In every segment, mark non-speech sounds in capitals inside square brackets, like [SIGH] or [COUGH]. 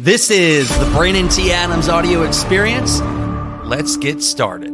This is the Brandon T. Adams audio experience. Let's get started.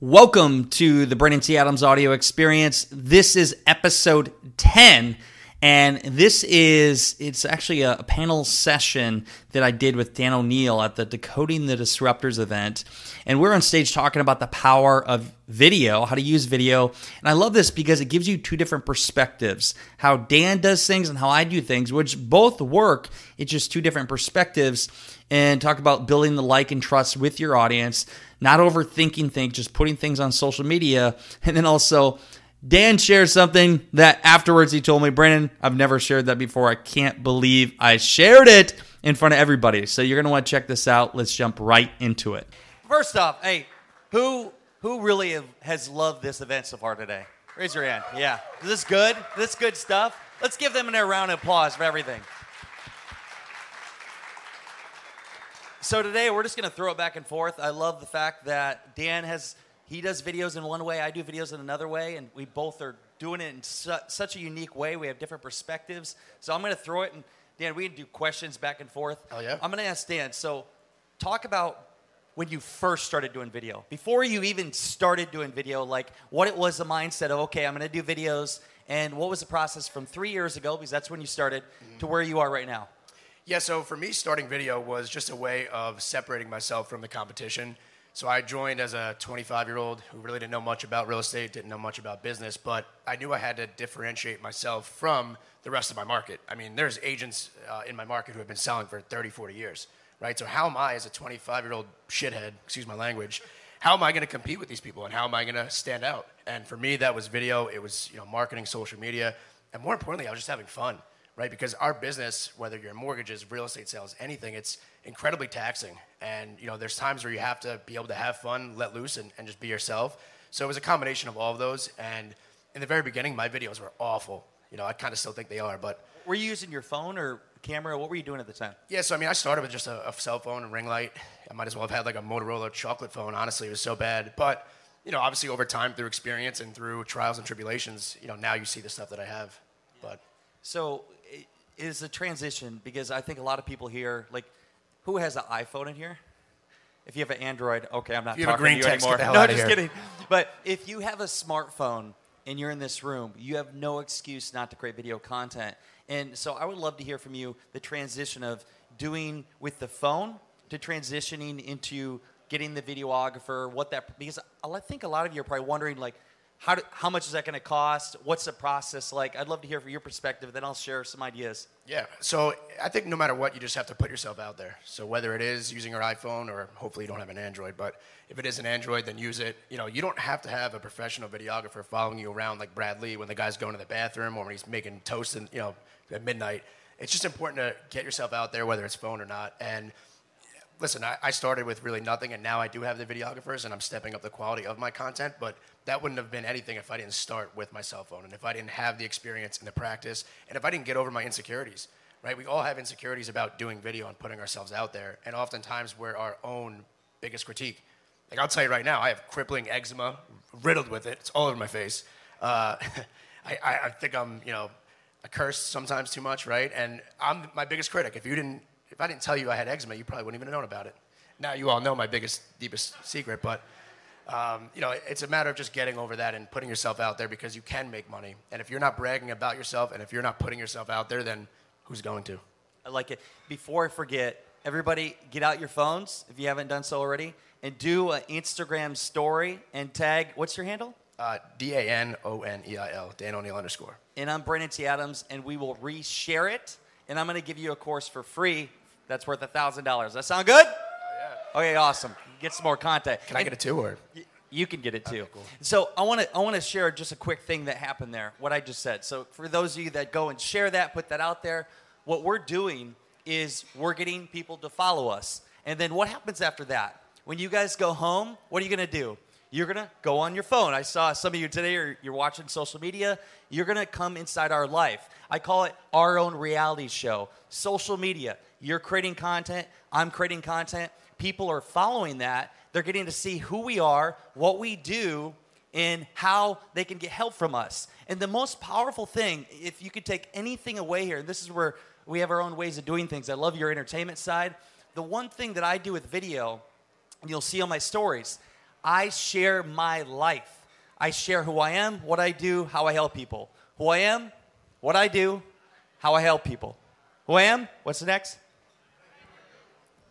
Welcome to the Brandon T. Adams audio experience. This is episode 10 and this is it's actually a, panel session that I did with Dan O'Neil at the Decoding the Disruptors event. And we're on stage talking about the power of video, how to use video. And I love this because it gives you two different perspectives. How Dan does things and how I do things, which both work. It's just two different perspectives. And talk about building the like and trust with your audience, not overthinking things, just putting things on social media. And then also Dan shared something that afterwards he told me, Brandon, I've never shared that before. I can't believe I shared it in front of everybody. So you're going to want to check this out. Let's jump right into it. First off, hey, who who really has loved this event so far today? Raise your hand. Yeah. Is this good? Is this good stuff? Let's give them a round of applause for everything. So today we're just going to throw it back and forth. I love the fact that Dan has he does videos in one way, I do videos in another way, and we both are doing it in su- such a unique way. We have different perspectives. So I'm going to throw it, and Dan, we can do questions back and forth. Oh, yeah? I'm going to ask Dan, so talk about when you first started doing video. Before you even started doing video, like what it was the mindset of, okay, I'm going to do videos, and what was the process from three years ago, because that's when you started, mm-hmm. to where you are right now? Yeah, so for me, starting video was just a way of separating myself from the competition so I joined as a 25 year old who really didn't know much about real estate, didn't know much about business, but I knew I had to differentiate myself from the rest of my market. I mean, there's agents uh, in my market who have been selling for 30, 40 years, right? So how am I, as a 25 year old shithead, excuse my language, how am I going to compete with these people and how am I going to stand out? And for me, that was video, it was you know marketing, social media, and more importantly, I was just having fun right? Because our business, whether you're in mortgages, real estate sales, anything, it's incredibly taxing. And you know, there's times where you have to be able to have fun, let loose, and, and just be yourself. So it was a combination of all of those. And in the very beginning, my videos were awful. You know, I kind of still think they are, but were you using your phone or camera? What were you doing at the time? Yeah, so I mean, I started with just a, a cell phone and ring light. I might as well have had like a Motorola chocolate phone. Honestly, it was so bad, but you know, obviously over time through experience and through trials and tribulations, you know, now you see the stuff that I have. But so is a transition because I think a lot of people here, like, who has an iPhone in here? If you have an Android, okay, I'm not you talking to you anymore. no, just here. kidding. But if you have a smartphone and you're in this room, you have no excuse not to create video content. And so I would love to hear from you the transition of doing with the phone to transitioning into getting the videographer, what that because I think a lot of you are probably wondering like how, do, how much is that going to cost? What's the process like? I'd love to hear from your perspective. Then I'll share some ideas. Yeah. So I think no matter what, you just have to put yourself out there. So whether it is using your iPhone or hopefully you don't have an Android, but if it is an Android, then use it. You know, you don't have to have a professional videographer following you around like Brad Lea when the guy's going to the bathroom or when he's making toast and you know at midnight. It's just important to get yourself out there, whether it's phone or not, and listen, I, I, started with really nothing, and now I do have the videographers, and I'm stepping up the quality of my content. But that wouldn't have been anything if I didn't start with my cell phone, and if I didn't have the experience and the practice, and if I didn't get over my insecurities. Right? We all have insecurities about doing video and putting ourselves out there, and oftentimes we're our own biggest critique. Like I'll tell you right now, I have crippling eczema, riddled with it. It's all over my face. Uh, [LAUGHS] I, I think I'm, you know, I sometimes too much, right? And I'm my biggest critic. If you didn't if I didn't tell you I had eczema, you probably wouldn't even have known about it. Now you all know my biggest, deepest secret, but um, you know, it's a matter of just getting over that and putting yourself out there because you can make money. And if you're not bragging about yourself and if you're not putting yourself out there, then who's going to? I like it. Before I forget, everybody get out your phones if you haven't done so already and do an Instagram story and tag, what's your handle? Uh, D A N O N E I L, Dan O'Neil underscore. And I'm Brandon T. Adams, and we will reshare it. And I'm going to give you a course for free that's worth a $1,000. That sound good? Oh, yeah. Okay, awesome. Get some more content. Can I get a too, or? you can get it too. Okay, cool. So I want to I want to share just a quick thing that happened there. What I just said. So for those of you that go and share that, put that out there. What we're doing is we're getting people to follow us, and then what happens after that? When you guys go home, what are you gonna do? You're gonna go on your phone. I saw some of you today, you're watching social media. You're gonna come inside our life. I call it our own reality show. Social media. You're creating content, I'm creating content. People are following that. They're getting to see who we are, what we do, and how they can get help from us. And the most powerful thing, if you could take anything away here, and this is where we have our own ways of doing things. I love your entertainment side. The one thing that I do with video, and you'll see on my stories, I share my life. I share who I am, what I do, how I help people. Who I am, what I do, how I help people. Who I am, what's the next?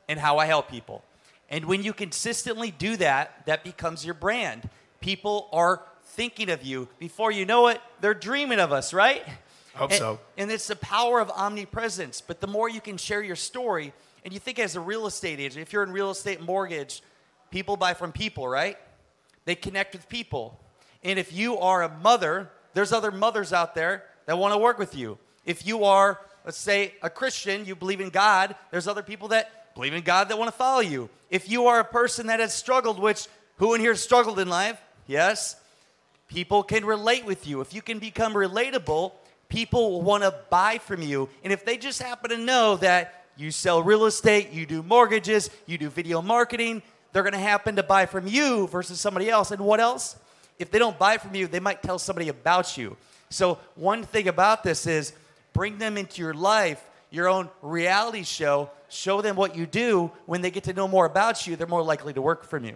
And how I help people. And when you consistently do that, that becomes your brand. People are thinking of you. Before you know it, they're dreaming of us, right? Hope and, so. And it's the power of omnipresence. But the more you can share your story, and you think as a real estate agent, if you're in real estate mortgage, people buy from people, right? They connect with people. And if you are a mother, there's other mothers out there that want to work with you. If you are, let's say, a Christian, you believe in God, there's other people that believe in God that want to follow you. If you are a person that has struggled, which who in here struggled in life? Yes. People can relate with you. If you can become relatable, people will want to buy from you. And if they just happen to know that you sell real estate, you do mortgages, you do video marketing, they're going to happen to buy from you versus somebody else. And what else? If they don't buy from you, they might tell somebody about you. So, one thing about this is bring them into your life, your own reality show, show them what you do. When they get to know more about you, they're more likely to work from you.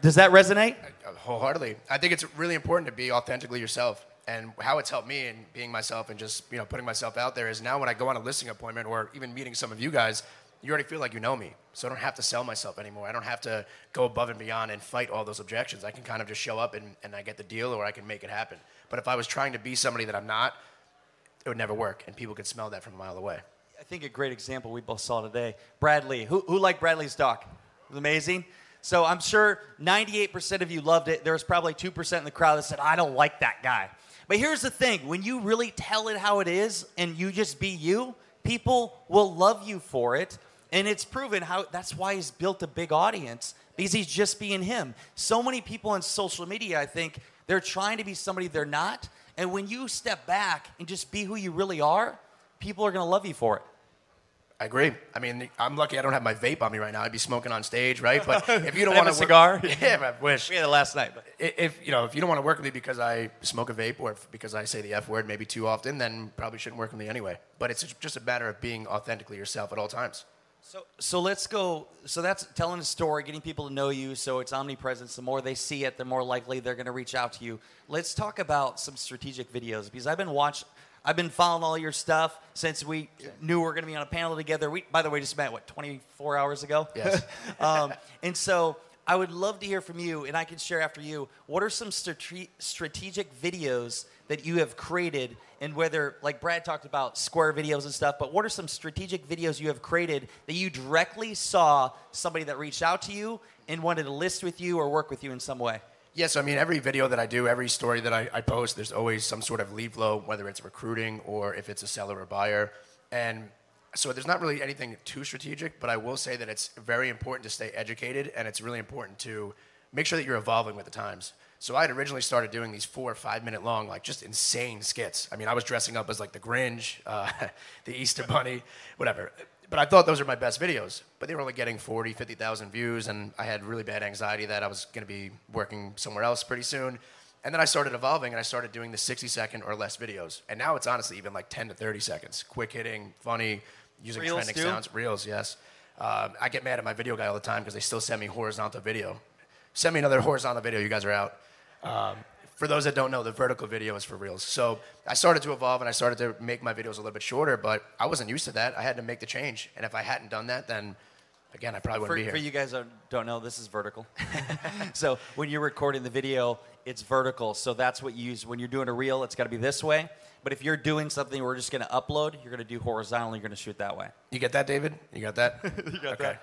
Does that resonate? Uh, wholeheartedly. I think it's really important to be authentically yourself. And how it's helped me in being myself and just you know putting myself out there is now when I go on a listing appointment or even meeting some of you guys, you already feel like you know me. So I don't have to sell myself anymore. I don't have to go above and beyond and fight all those objections. I can kind of just show up and, and I get the deal or I can make it happen. But if I was trying to be somebody that I'm not, it would never work. And people could smell that from a mile away. I think a great example we both saw today Brad Lea. Who, who liked Brad Lea's was amazing. So I'm sure 98% of you loved it. There was probably 2% in the crowd that said, I don't like that guy. But here's the thing when you really tell it how it is and you just be you, people will love you for it and it's proven how that's why he's built a big audience because he's just being him. So many people on social media, I think, they're trying to be somebody they're not. And when you step back and just be who you really are, people are going to love you for it. I agree. I mean, I'm lucky I don't have my vape on me right now. I'd be smoking on stage, right? But [LAUGHS] if you don't want a cigar, [LAUGHS] yeah, I wish. We had it last night. But. If you know, if you don't want to work with me because I smoke a vape or because I say the f word maybe too often, then probably shouldn't work with me anyway. But it's just a matter of being authentically yourself at all times. So, so let's go. So that's telling a story, getting people to know you. So it's omnipresence. The more they see it, the more likely they're going to reach out to you. Let's talk about some strategic videos because I've been watching. I've been following all your stuff since we knew we were going to be on a panel together. We, by the way, just met what 24 hours ago. Yes. [LAUGHS] um, and so I would love to hear from you, and I can share after you. What are some strate- strategic videos that you have created, and whether, like Brad talked about, square videos and stuff, but what are some strategic videos you have created that you directly saw somebody that reached out to you and wanted to list with you or work with you in some way? Yes, I mean, every video that I do, every story that I, I post, there's always some sort of lead flow, whether it's recruiting or if it's a seller or buyer. And so there's not really anything too strategic, but I will say that it's very important to stay educated and it's really important to make sure that you're evolving with the times. So I had originally started doing these four or five minute long, like just insane skits. I mean, I was dressing up as like the Grinch, [LAUGHS] uh, the Easter Bunny, whatever. But I thought those were my best videos. But they were only getting 40, 50,000 views, and I had really bad anxiety that I was going to be working somewhere else pretty soon. And then I started evolving and I started doing the 60 second or less videos. And now it's honestly even like 10 to 30 seconds. Quick hitting, funny, using Reels trending too? sounds. Reels, yes. Um, I get mad at my video guy all the time because they still send me horizontal video. Send me another [LAUGHS] horizontal video, you guys are out. Um, for those that don't know, the vertical video is for Reels. So I started to evolve and I started to make my videos a little bit shorter, but I wasn't used to that. I had to make the change. And if I hadn't done that, then again, I probably wouldn't For, be here. for you guys that don't know, this is vertical. [LAUGHS] so when you're recording the video, it's vertical. So that's what you use when you're doing a reel. It's got to be this way. But if you're doing something we're just going to upload, you're going to do horizontal. You're going to shoot that way. You get that, David? You got that? [LAUGHS] You got okay. that.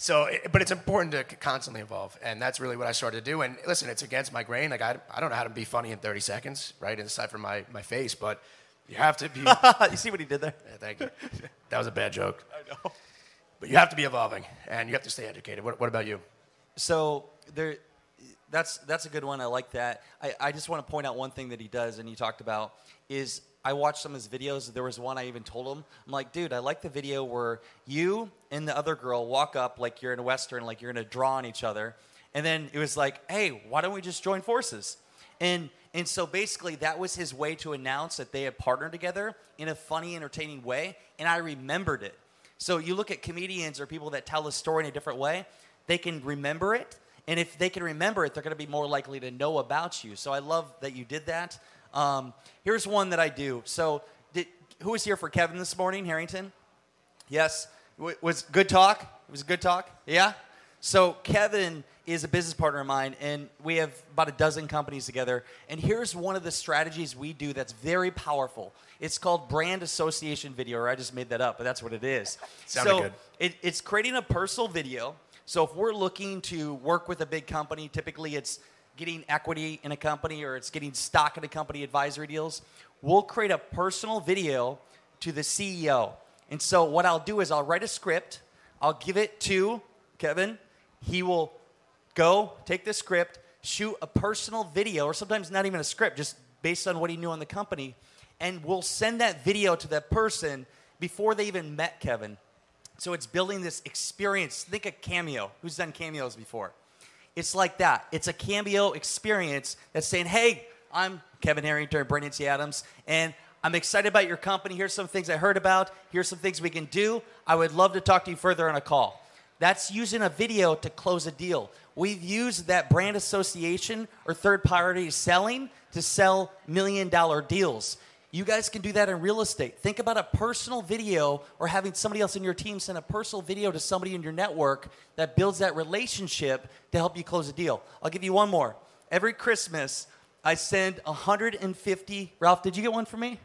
So, but it's important to constantly evolve, and that's really what I started to do. And listen, it's against my grain. Like I, I don't know how to be funny in 30 seconds, right? Aside from my, my face, but you have to be. [LAUGHS] you see what he did there? Yeah, thank you. That was a bad joke. [LAUGHS] I know. But you have to be evolving, and you have to stay educated. What, what about you? So there, that's that's a good one. I like that. I, I just want to point out one thing that he does, and he talked about is I watched some of his videos. There was one I even told him, I'm like, dude, I like the video where you and the other girl walk up like you're in a western, like you're gonna draw on each other, And then it was like, hey, why don't we just join forces? And and so basically that was his way to announce that they had partnered together in a funny, entertaining way. And I remembered it. So you look at comedians or people that tell a story in a different way, they can remember it. And if they can remember it, they're going to be more likely to know about you. So I love that you did that. Um, here's one that I do. So did, who was here for Kevin this morning, Harrington? Yes. W- was good talk? It was a good talk? Yeah? So Kevin is a business partner of mine, and we have about a dozen companies together. And here's one of the strategies we do that's very powerful. It's called brand association video, or I just made that up, but that's what it is. [LAUGHS] Sounded so good. It, it's creating a personal video. So if we're looking to work with a big company, typically it's getting equity in a company or it's getting stock in a company advisory deals. We'll create a personal video to the CEO. And so what I'll do is I'll write a script, I'll give it to Kevin. He will go take the script, shoot a personal video, or sometimes not even a script, just based on what he knew on the company, and we'll send that video to that person before they even met Kevin. So it's building this experience. Think of Cameo. Who's done cameos before? It's like that. It's a cameo experience that's saying, hey, I'm Kevin Harrington, Brandon T. Adams, and I'm excited about your company. Here's some things I heard about. Here's some things we can do. I would love to talk to you further on a call. That's using a video to close a deal. We've used that brand association or third party selling to sell million dollar deals. You guys can do that in real estate. Think about a personal video or having somebody else in your team send a personal video to somebody in your network that builds that relationship to help you close a deal. I'll give you one more. Every Christmas, I send 150. Ralph, did you get one for me?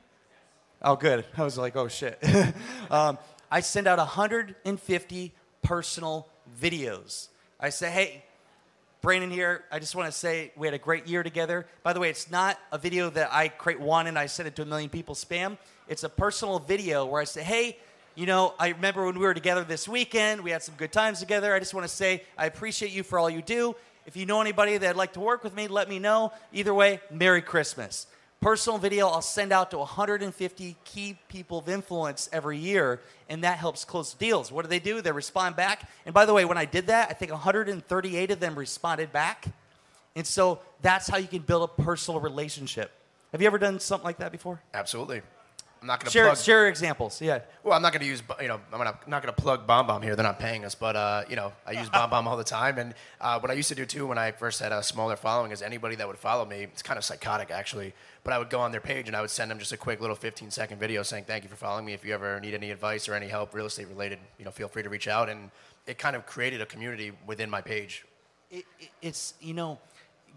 Oh, good. I was like, oh shit. [LAUGHS] um, I send out 150 personal videos. I say, hey, Brandon here. I just want to say we had a great year together. By the way, it's not a video that I create one and I send it to a million people spam. It's a personal video where I say, hey, you know, I remember when we were together this weekend. We had some good times together. I just want to say I appreciate you for all you do. If you know anybody that'd like to work with me, let me know. Either way, Merry Christmas. Personal video I'll send out to 150 key people of influence every year, and that helps close deals. What do they do? They respond back. And by the way, when I did that, I think 138 of them responded back. And so that's how you can build a personal relationship. Have you ever done something like that before? Absolutely. I'm not going to Share, plug. share examples. Yeah. Well, I'm not going to use, you know, I'm not, not going to plug BombBomb here. They're not paying us, but uh, you know, I use BombBomb all the time. And uh, what I used to do too when I first had a smaller following is anybody that would follow me, it's kind of psychotic actually, but I would go on their page and I would send them just a quick little 15 second video saying thank you for following me. If you ever need any advice or any help real estate related, you know, feel free to reach out. And it kind of created a community within my page. It, it, it's you know,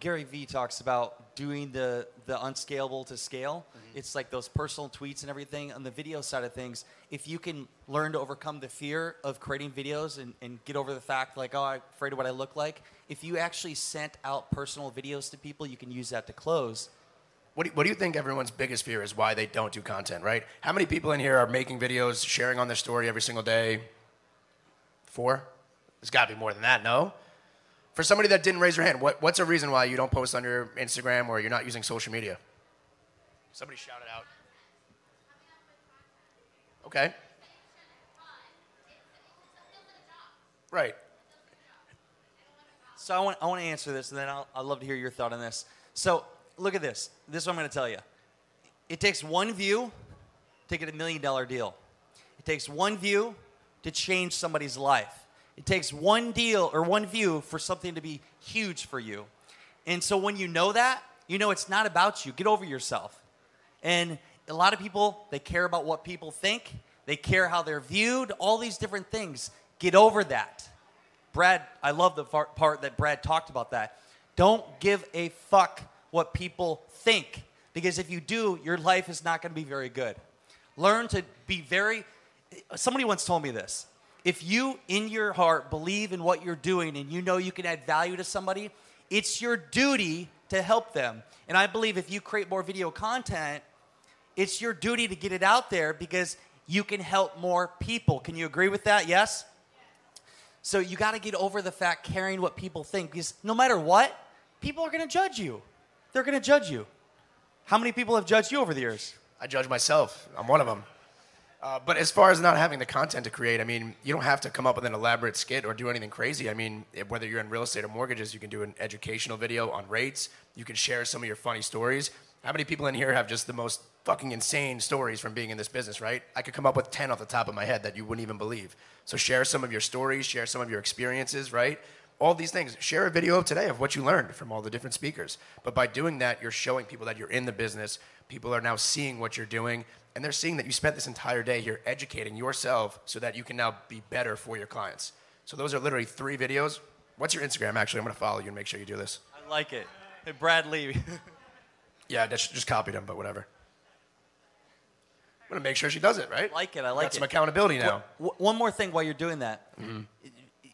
Gary Vee talks about doing the the unscalable to scale. Mm-hmm. It's like those personal tweets and everything. On the video side of things, if you can learn to overcome the fear of creating videos and, and get over the fact like, oh, I'm afraid of what I look like. If you actually sent out personal videos to people, you can use that to close. What do, you, what do you think everyone's biggest fear is why they don't do content, right? How many people in here are making videos, sharing on their story every single day? Four? There's got to be more than that, no? For somebody that didn't raise their hand, what, what's a reason why you don't post on your Instagram or you're not using social media? Somebody shout it out. Okay. Right. So I want, I want to answer this, and then I'll, I'd love to hear your thought on this. So look at this. This is what I'm going to tell you. It takes one view to get a million dollar deal. It takes one view to change somebody's life. It takes one deal or one view for something to be huge for you. And so when you know that, you know it's not about you. Get over yourself. And a lot of people, they care about what people think, they care how they're viewed, all these different things. Get over that. Brad, I love the part that Brad talked about that. Don't give a fuck what people think because if you do, your life is not going to be very good. Learn to be very somebody once told me this. If you in your heart believe in what you're doing and you know you can add value to somebody, it's your duty to help them. And I believe if you create more video content, it's your duty to get it out there because you can help more people. Can you agree with that? Yes? So you got to get over the fact caring what people think because no matter what, people are going to judge you. They're going to judge you. How many people have judged you over the years? I judge myself. I'm one of them. Uh, but as far as not having the content to create, I mean, you don't have to come up with an elaborate skit or do anything crazy. I mean, whether you're in real estate or mortgages, you can do an educational video on rates. You can share some of your funny stories. How many people in here have just the most fucking insane stories from being in this business, right? I could come up with 10 off the top of my head that you wouldn't even believe. So share some of your stories, share some of your experiences, right? All these things. Share a video of today of what you learned from all the different speakers. But by doing that, you're showing people that you're in the business. People are now seeing what you're doing, and they're seeing that you spent this entire day here educating yourself so that you can now be better for your clients. So those are literally three videos. What's your Instagram? Actually, I'm going to follow you and make sure you do this. I like it. Hey, Brad Lea. [LAUGHS] Yeah, I just, copied him, but whatever. I'm to make sure she does it, right? I like it. I like it. Got some accountability now. W- one more thing while you're doing that. Mm-hmm.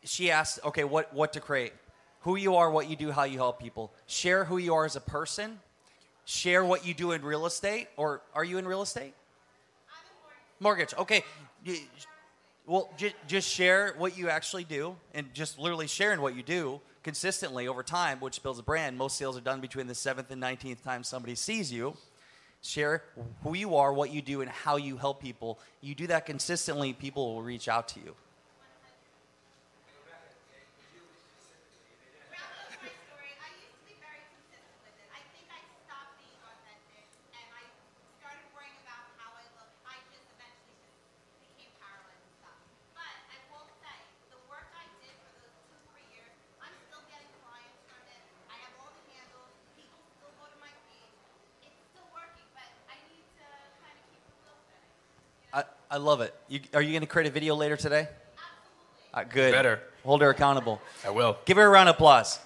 She asked, okay, what, what to create? Who you are, what you do, how you help people. Share who you are as a person. Share what you do in real estate. Or are you in real estate? Mortgage. Okay. Well, just, just share what you actually do and just literally sharing what you do consistently over time, which builds a brand. Most sales are done between the seventh and 19th time somebody sees you. Share who you are, what you do, and how you help people. You do that consistently, people will reach out to you. Ralph knows my story. I used to be very consistent with it. I think I stopped being authentic and I started worrying about how I look. I just eventually just became paralyzed and stuff. But I will say, the work I did for those two, three years, I'm still getting clients from it. I have all the handles. People still go to my page. It's still working, but I need to kind of keep the wheel spinning. I, I love it. You, are you going to create a video later today? Absolutely. Uh, good. Better. Hold her accountable. I will. Give her a round of applause.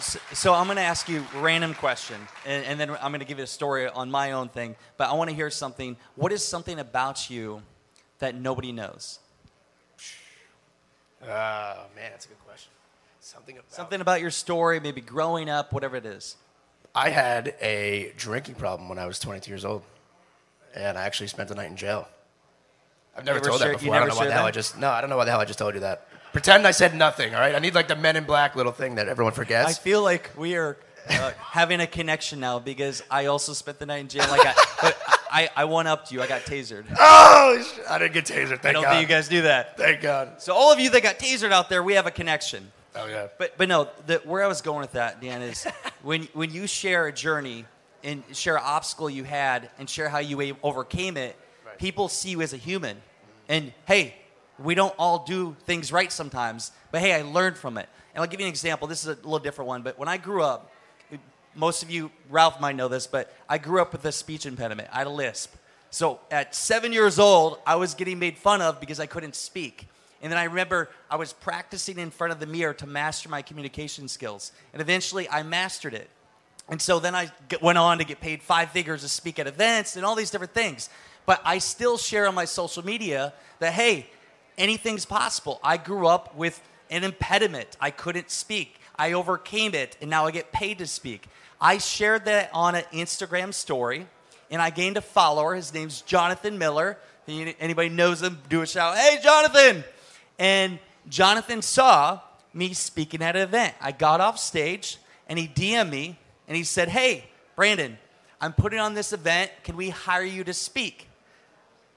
So, so I'm going to ask you a random question, and, and then I'm going to give you a story on my own thing. But I want to hear something. What is something about you that nobody knows? Oh, man, that's a good question. Something about. Something about your story, maybe growing up, whatever it is. I had a drinking problem when I was 22 years old, and I actually spent the night in jail. I've never ever told share- that you before. I don't know why the hell that? I just no. I don't know why the hell I just told you that. Pretend I said nothing. All right. I need like the Men in Black little thing that everyone forgets. I feel like we are uh, having a connection now because I also spent the night in jail. I got, but I, I one upped you. I got tasered. oh, I didn't get tasered. Thank I don't God. think you guys do that. Thank God. So all of you that got tasered out there, we have a connection. Oh yeah. But but no, the, where I was going with that, Dan, is [LAUGHS] when when you share a journey and share an obstacle you had and share how you overcame it, Right. people see you as a human. And hey, we don't all do things right sometimes, but hey, I learned from it. And I'll give you an example. This is a little different one, but when I grew up, most of you, Ralph might know this, but I grew up with a speech impediment. I had a lisp. So at seven years old, I was getting made fun of because I couldn't speak. And then I remember I was practicing in front of the mirror to master my communication skills. And eventually I mastered it. And so then I went on to get paid five figures to speak at events and all these different things. But I still share on my social media that, hey, anything's possible. I grew up with an impediment. I couldn't speak. I overcame it, and now I get paid to speak. I shared that on an Instagram story, and I gained a follower. His name's Jonathan Miller. Anybody knows him, do a shout. Hey, Jonathan! And Jonathan saw me speaking at an event. I got off stage, and he DM'd me, and he said, Hey, Brandon, I'm putting on this event. Can we hire you to speak?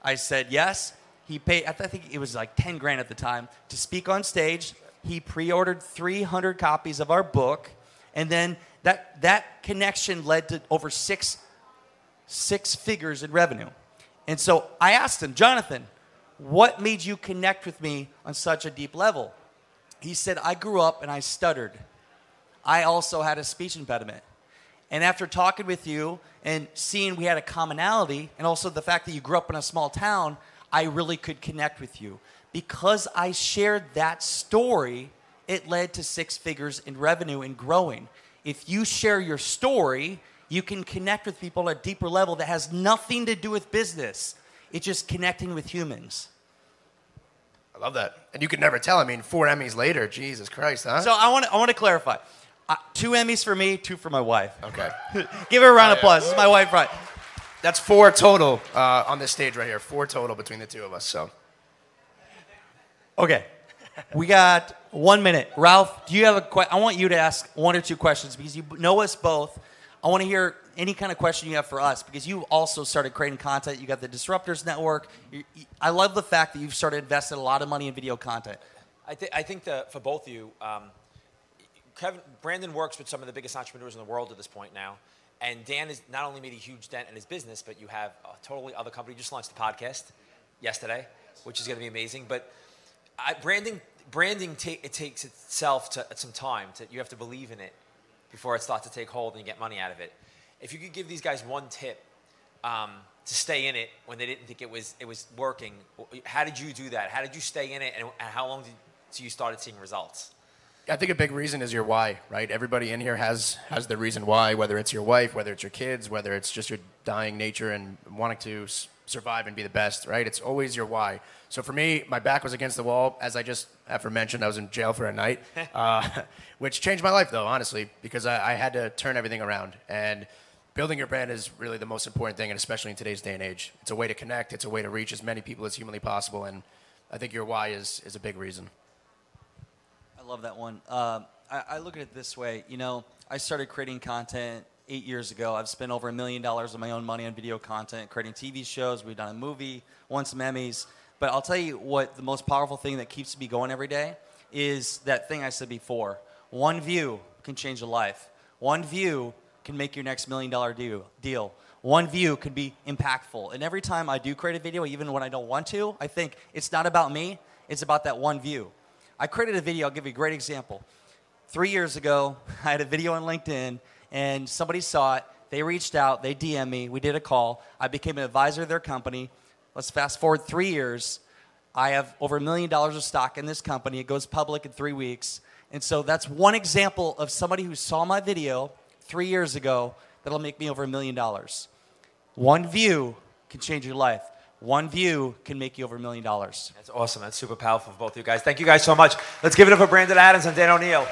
I said yes. He paid, I think it was like 10 grand at the time, to speak on stage. He pre ordered 300 copies of our book. And then that, that connection led to over six, six figures in revenue. And so I asked him, Jonathan, what made you connect with me on such a deep level? He said, I grew up and I stuttered. I also had a speech impediment. And after talking with you and seeing we had a commonality, and also the fact that you grew up in a small town, I really could connect with you. Because I shared that story, it led to six figures in revenue and growing. If you share your story, you can connect with people at a deeper level that has nothing to do with business. It's just connecting with humans. I love that. And you could never tell. I mean, four Emmys later. Jesus Christ, huh? So I want to I want to clarify. Uh, two Emmys for me, two for my wife. okay. [LAUGHS] Give her a round of Oh, yeah. applause. This is my wife, right? That's four total uh, on this stage right here. Four total between the two of us. So Okay. We got one minute. Ralph, do you have a question? I want you to ask one or two questions because you know us both. I want to hear any kind of question you have for us because you also started creating content. You got the Disruptors Network. You, you, I love the fact that you've started investing a lot of money in video content. I, th- I think that for both of you, um, Kevin, Brandon works with some of the biggest entrepreneurs in the world at this point now. And Dan has not only made a huge dent in his business, but you have a totally other company. You just launched the podcast yesterday, which is going to be amazing. But I, branding, branding ta- it takes itself to some time. To, you have to believe in it before it starts to take hold and you get money out of it. If you could give these guys one tip um, to stay in it when they didn't think it was it was working, how did you do that? How did you stay in it, and, how long did so you started seeing results? I think a big reason is your why, right? Everybody in here has has the reason why, whether it's your wife, whether it's your kids, whether it's just your dying nature and wanting to s- survive and be the best, right? It's always your why. So for me, my back was against the wall, as I just aforementioned. I was in jail for a night, [LAUGHS] uh, which changed my life, though, honestly, because I, I had to turn everything around. And building your brand is really the most important thing, and especially in today's day and age, it's a way to connect, it's a way to reach as many people as humanly possible, and I think your why is is a big reason. Love that one. Um, I, I look at it this way. You know, I started creating content eight years ago. I've spent over a million dollars of my own money on video content, creating TV shows. We've done a movie, won some Emmys. But I'll tell you what the most powerful thing that keeps me going every day is that thing I said before. One view can change a life. One view can make your next million dollar deal. One view could be impactful. And every time I do create a video, even when I don't want to, I think it's not about me, it's about that one view. I created a video, I'll give you a great example. Three years ago, [LAUGHS] I had a video on LinkedIn, and somebody saw it. They reached out, they DM me, we did a call. I became an advisor of their company. Let's fast forward three years. I have over a million dollars of stock in this company. It goes public in three weeks. And so that's one example of somebody who saw my video three years ago that'll make me over a million dollars. One view can change your life. One view can make you over a million dollars. That's awesome. That's super powerful for both of you guys. Thank you guys so much. Let's give it up for Brandon Adams and Dan O'Neil.